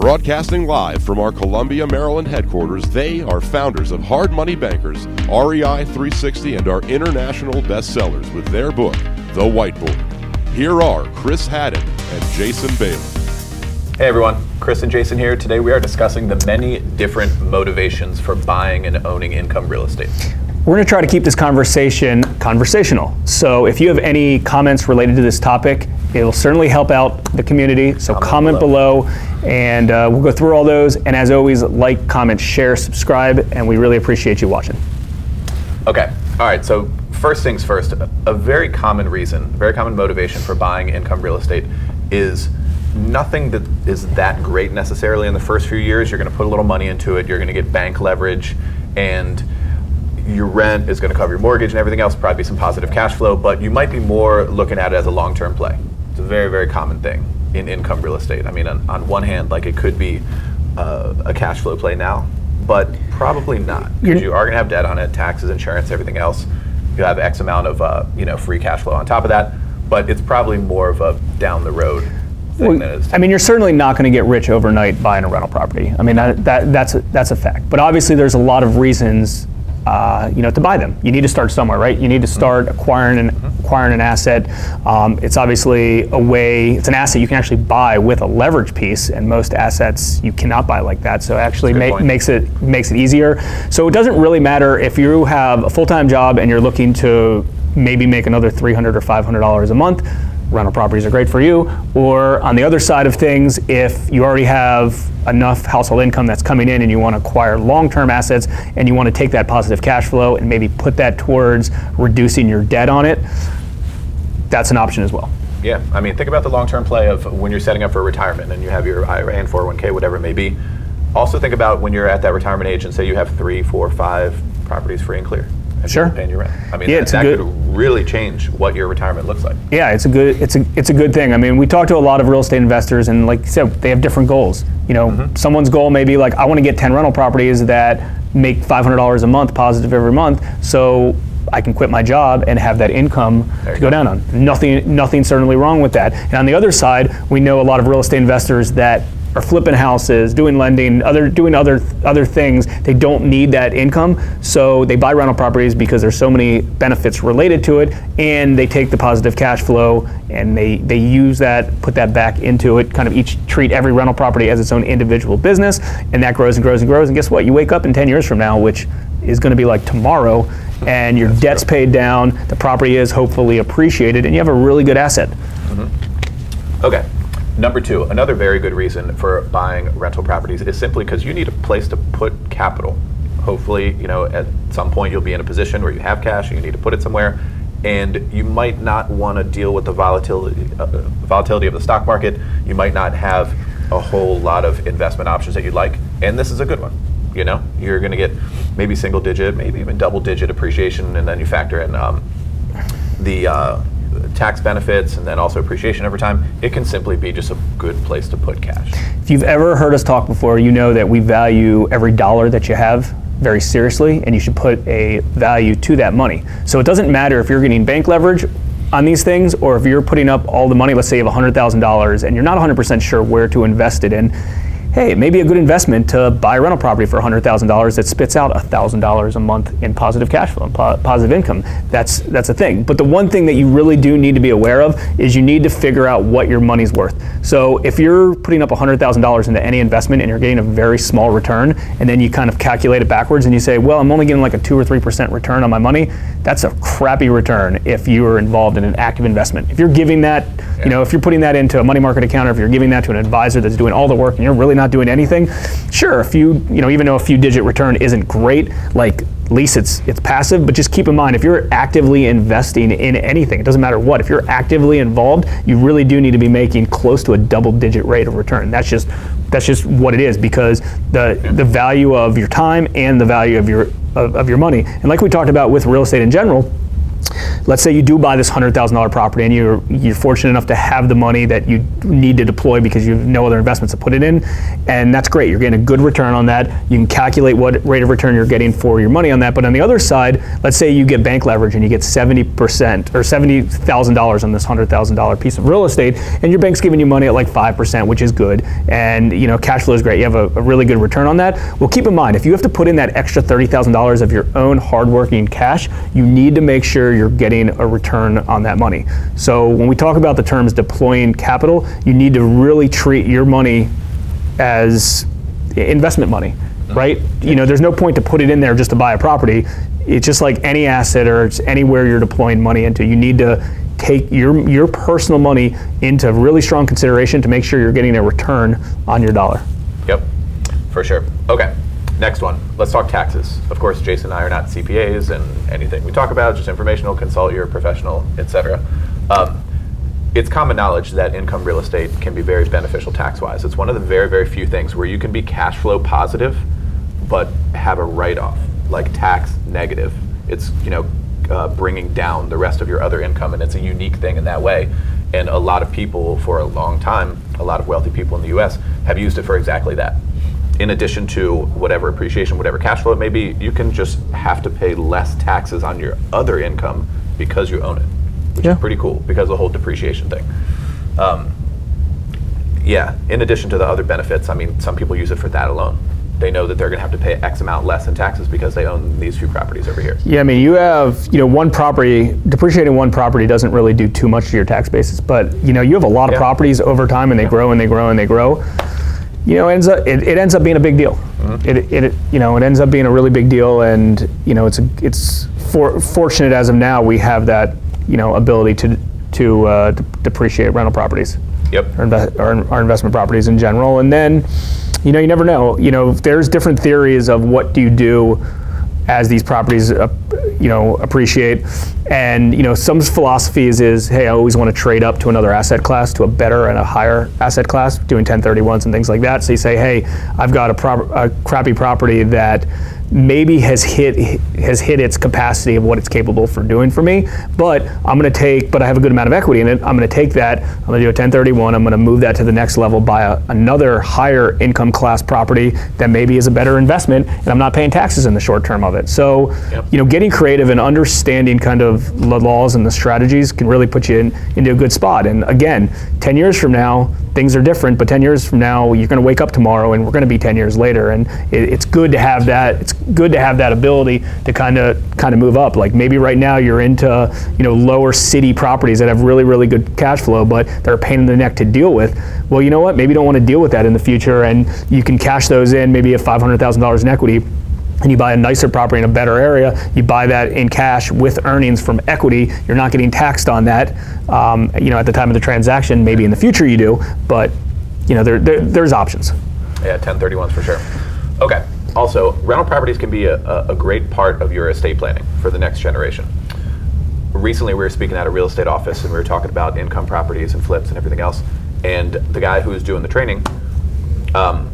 Broadcasting live from our Columbia, Maryland headquarters, they are founders of Hard Money Bankers, REI 360, and are international bestsellers with their book, The Whiteboard. Here are Chris Haddon and Jason Bailey. Hey everyone, Chris and Jason here. Today we are discussing the many different motivations for buying and owning income real estate. We're going to try to keep this conversation conversational. So if you have any comments related to this topic, it'll certainly help out the community. So comment, comment below. below. and uh, we'll go through all those. And as always, like, comment, share, subscribe, and we really appreciate you watching. Okay. All right. So first things first, a very common reason, very common motivation for buying income real estate is nothing that is that great necessarily in the first few years. You're going to put a little money into it. You're going to get bank leverage, and your rent is going to cover your mortgage and everything else. Probably some positive cash flow, but you might be more looking at it as a long-term play. Very, very common thing in income real estate. I mean, on, on one hand, like it could be uh, a cash flow play now, but probably not because you are going to have debt on it, taxes, insurance, everything else. You have X amount of uh, you know free cash flow on top of that, but it's probably more of a down the road well, I mean, you're certainly not going to get rich overnight buying a rental property. I mean, that, that, that's, a, that's a fact. But obviously, there's a lot of reasons uh, you know, to buy them. You need to start somewhere, right? You need to start acquiring an acquiring an asset. Um, it's obviously a way. It's an asset you can actually buy with a leverage piece, and most assets you cannot buy like that. So it actually ma- makes it makes it easier. So it doesn't really matter if you have a full time job and you're looking to maybe make another 300 or 500 dollars a month rental properties are great for you. Or on the other side of things, if you already have enough household income that's coming in and you want to acquire long-term assets and you want to take that positive cash flow and maybe put that towards reducing your debt on it, that's an option as well. Yeah, I mean, think about the long-term play of when you're setting up for retirement and you have your IRA and 401k, whatever it may be. Also think about when you're at that retirement age and say you have three, four, five properties free and clear and sure. paying your rent. I mean, yeah, that, that good, could really change what your retirement looks like. Yeah, it's a good it's a it's a good thing. I mean, we talk to a lot of real estate investors, and like you said, they have different goals. You know, mm-hmm. someone's goal may be like, I want to get ten rental properties that make five hundred dollars a month positive every month, so I can quit my job and have that income to go, go down on. Nothing, nothing certainly wrong with that. And on the other side, we know a lot of real estate investors that are flipping houses, doing lending, other doing other other things. They don't need that income, so they buy rental properties because there's so many benefits related to it, and they take the positive cash flow and they they use that, put that back into it. Kind of each treat every rental property as its own individual business, and that grows and grows and grows. And guess what? You wake up in 10 years from now, which is going to be like tomorrow, and your That's debt's true. paid down, the property is hopefully appreciated, and you have a really good asset. Mm-hmm. Okay. Number two, another very good reason for buying rental properties is simply because you need a place to put capital. Hopefully, you know, at some point you'll be in a position where you have cash and you need to put it somewhere, and you might not want to deal with the volatility, uh, volatility of the stock market. You might not have a whole lot of investment options that you'd like, and this is a good one. You know, you're going to get maybe single digit, maybe even double digit appreciation, and then you factor in um, the uh, tax benefits and then also appreciation over time, it can simply be just a good place to put cash. If you've ever heard us talk before, you know that we value every dollar that you have very seriously and you should put a value to that money. So it doesn't matter if you're getting bank leverage on these things or if you're putting up all the money, let's say you have $100,000 and you're not 100% sure where to invest it in hey, it may be a good investment to buy a rental property for $100,000 that spits out $1,000 a month in positive cash flow and po- positive income. That's that's a thing. But the one thing that you really do need to be aware of is you need to figure out what your money's worth. So if you're putting up $100,000 into any investment and you're getting a very small return, and then you kind of calculate it backwards and you say, well, I'm only getting like a two or three percent return on my money. That's a crappy return if you are involved in an active investment. If you're giving that, yeah. you know, if you're putting that into a money market account, or if you're giving that to an advisor that's doing all the work and you're really not doing anything, sure, a few, you know, even though a few digit return isn't great, like least it's it's passive, but just keep in mind if you're actively investing in anything, it doesn't matter what, if you're actively involved, you really do need to be making close to a double digit rate of return. That's just that's just what it is because the the value of your time and the value of your of, of your money. And like we talked about with real estate in general, let's say you do buy this $100,000 property and you're, you're fortunate enough to have the money that you need to deploy because you have no other investments to put it in. And that's great. You're getting a good return on that. You can calculate what rate of return you're getting for your money on that. But on the other side, let's say you get bank leverage and you get 70% or $70,000 on this $100,000 piece of real estate and your bank's giving you money at like 5%, which is good. And you know, cash flow is great. You have a, a really good return on that. Well, keep in mind, if you have to put in that extra $30,000 of your own hardworking cash, you need to make sure you're getting a return on that money. So when we talk about the terms deploying capital, you need to really treat your money as investment money, right? You know, there's no point to put it in there just to buy a property. It's just like any asset or it's anywhere you're deploying money into. You need to take your your personal money into really strong consideration to make sure you're getting a return on your dollar. Yep, for sure. Okay. Next one. Let's talk taxes. Of course, Jason and I are not CPAs, and anything we talk about just informational. Consult your professional, etc. Um, it's common knowledge that income real estate can be very beneficial tax-wise. It's one of the very, very few things where you can be cash flow positive, but have a write-off, like tax negative. It's you know uh, bringing down the rest of your other income, and it's a unique thing in that way. And a lot of people, for a long time, a lot of wealthy people in the U.S. have used it for exactly that in addition to whatever appreciation, whatever cash flow it may be, you can just have to pay less taxes on your other income because you own it, which Yeah. is pretty cool because of the whole depreciation thing. Um, yeah, in addition to the other benefits, I mean, some people use it for that alone. They know that they're going to have to pay X amount less in taxes because they own these few properties over here. Yeah, I mean, you have, you know, one property, depreciating one property doesn't really do too much to your tax basis, but, you know, you have a lot of Yeah. properties over time and they grow and they grow and they grow. You know, it ends up, it, it ends up being a big deal. It, it, you know, it ends up being a really big deal and, you know, it's, a, it's for, fortunate as of now, we have that, you know, ability to, to uh, de- depreciate rental properties Yep. our, inve- investment properties in general. And then, you know, you never know. You know, there's different theories of what do you do as these properties, uh, you know, appreciate. And you know, some philosophies is, hey, I always want to trade up to another asset class, to a better and a higher asset class, doing 1031s and things like that. So you say, hey, I've got a, prop- a crappy property that maybe has hit has hit its capacity of what it's capable for doing for me. But I'm going to take, but I have a good amount of equity in it. I'm going to take that. I'm going to do a 1031. I'm going to move that to the next level, buy a, another higher income class property that maybe is a better investment, and I'm not paying taxes in the short term of it. So, Yep. you know, getting creative and understanding kind of the laws and the strategies can really put you in, into a good spot. And again, 10 years from now, things are different, but 10 years from now, you're going to wake up tomorrow and we're going to be 10 years later. And it, it's good to have that. It's good to have that ability to kind of kind of move up. Like maybe right now you're into you know lower city properties that have really really good cash flow, but they're a pain in the neck to deal with. Well, you know what? Maybe you don't want to deal with that in the future, and you can cash those in. Maybe at $500,000 in equity and you buy a nicer property in a better area, you buy that in cash with earnings from equity. You're not getting taxed on that, um, you know, at the time of the transaction. Maybe in the future you do, but you know, there, there, there's options. Yeah, 1031s for sure. Okay. Also, rental properties can be a, a, great part of your estate planning for the next generation. Recently, we were speaking at a real estate office and we were talking about income properties and flips and everything else. And the guy who was doing the training um,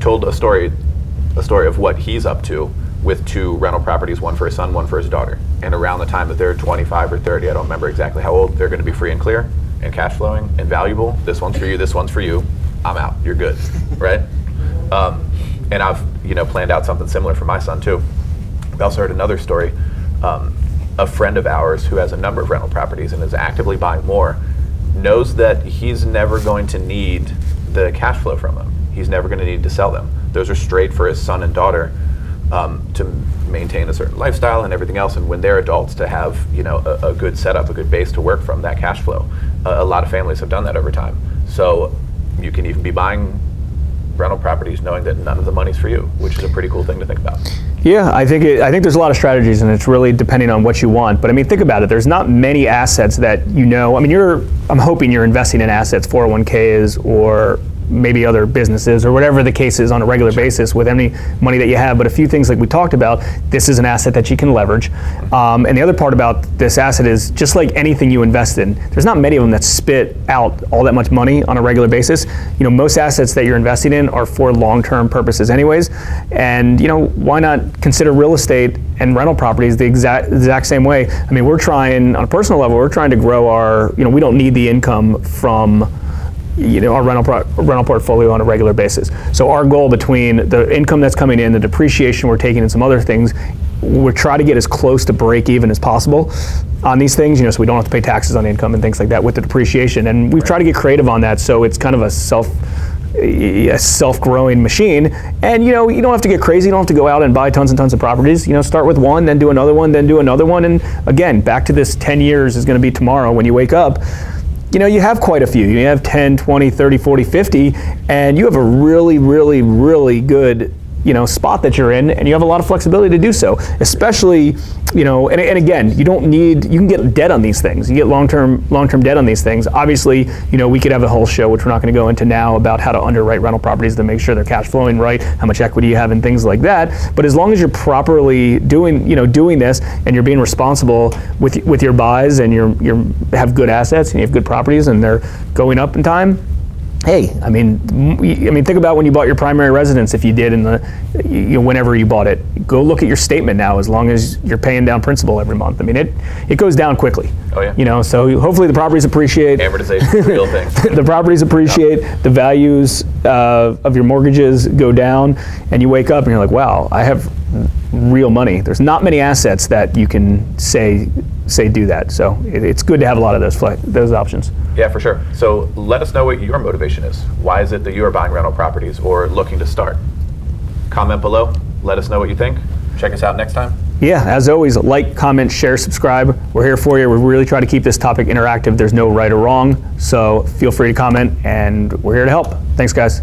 told a story, a story of what he's up to with two rental properties, one for his son, one for his daughter. And around the time that they're 25 or 30, I don't remember exactly how old, they're going to be free and clear and cash flowing and valuable. This one's for you, this one's for you. I'm out. You're good, right? Um, and I've you know planned out something similar for my son too. We also heard another story. Um, a friend of ours who has a number of rental properties and is actively buying more knows that he's never going to need the cash flow from them. He's never going to need to sell them. Those are straight for his son and daughter um, to maintain a certain lifestyle and everything else. And when they're adults, to have you know a, a good setup, a good base to work from that cash flow. A, a lot of families have done that over time. So you can even be buying rental properties knowing that none of the money's for you, which is a pretty cool thing to think about. Yeah, I think it, I think there's a lot of strategies, and it's really depending on what you want. But I mean, think about it. There's not many assets that you know. I mean, you're. I'm hoping you're investing in assets, 401ks or maybe other businesses or whatever the case is on a regular basis with any money that you have. But a few things like we talked about, this is an asset that you can leverage. Um, and the other part about this asset is just like anything you invest in, there's not many of them that spit out all that much money on a regular basis. You know, most assets that you're investing in are for long-term purposes anyways. And you know, why not consider real estate and rental properties the exact exact same way? I mean, we're trying on a personal level, we're trying to grow our, you know, we don't need the income from you know, our rental, pro- rental portfolio on a regular basis. So our goal between the income that's coming in, the depreciation we're taking, and some other things, we're trying to get as close to break even as possible on these things, you know, so we don't have to pay taxes on income and things like that with the depreciation. And we've tried to get creative on that, so it's kind of a self a self-growing machine. And you know you don't have to get crazy. You don't have to go out and buy tons and tons of properties. You know start with one then do another one then do another one. And again back to this 10 years is going to be tomorrow when you wake up you know, you have quite a few. You have 10, 20, 30, 40, 50, and you have a really, really, really good you know spot that you're in and you have a lot of flexibility to do so especially you know and, and again you don't need you can get debt on these things. You get long-term long-term debt on these things. Obviously you know we could have a whole show which we're not going to go into now about how to underwrite rental properties to make sure they're cash flowing right how much equity you have and things like that. But as long as you're properly doing you know doing this and you're being responsible with with your buys and you're you're have good assets and you have good properties and they're going up in time hey, I mean, I mean, think about when you bought your primary residence. If you did in the, you know, whenever you bought it, go look at your statement now. As long as you're paying down principal every month, I mean, it it goes down quickly. Oh yeah. You know, so hopefully the properties appreciate. Amortization is real thing. the properties appreciate. Yeah. The values uh, of your mortgages go down, and you wake up and you're like, wow, I have real money. There's not many assets that you can say say do that. So it, it's good to have a lot of those those options. Yeah, for sure. So let us know what your motivation is. Why is it that you are buying rental properties or looking to start? Comment below. Let us know what you think. Check us out next time. Yeah, as always, like, comment, share, subscribe. We're here for you. We really try to keep this topic interactive. There's no right or wrong. So feel free to comment, and we're here to help. Thanks, guys.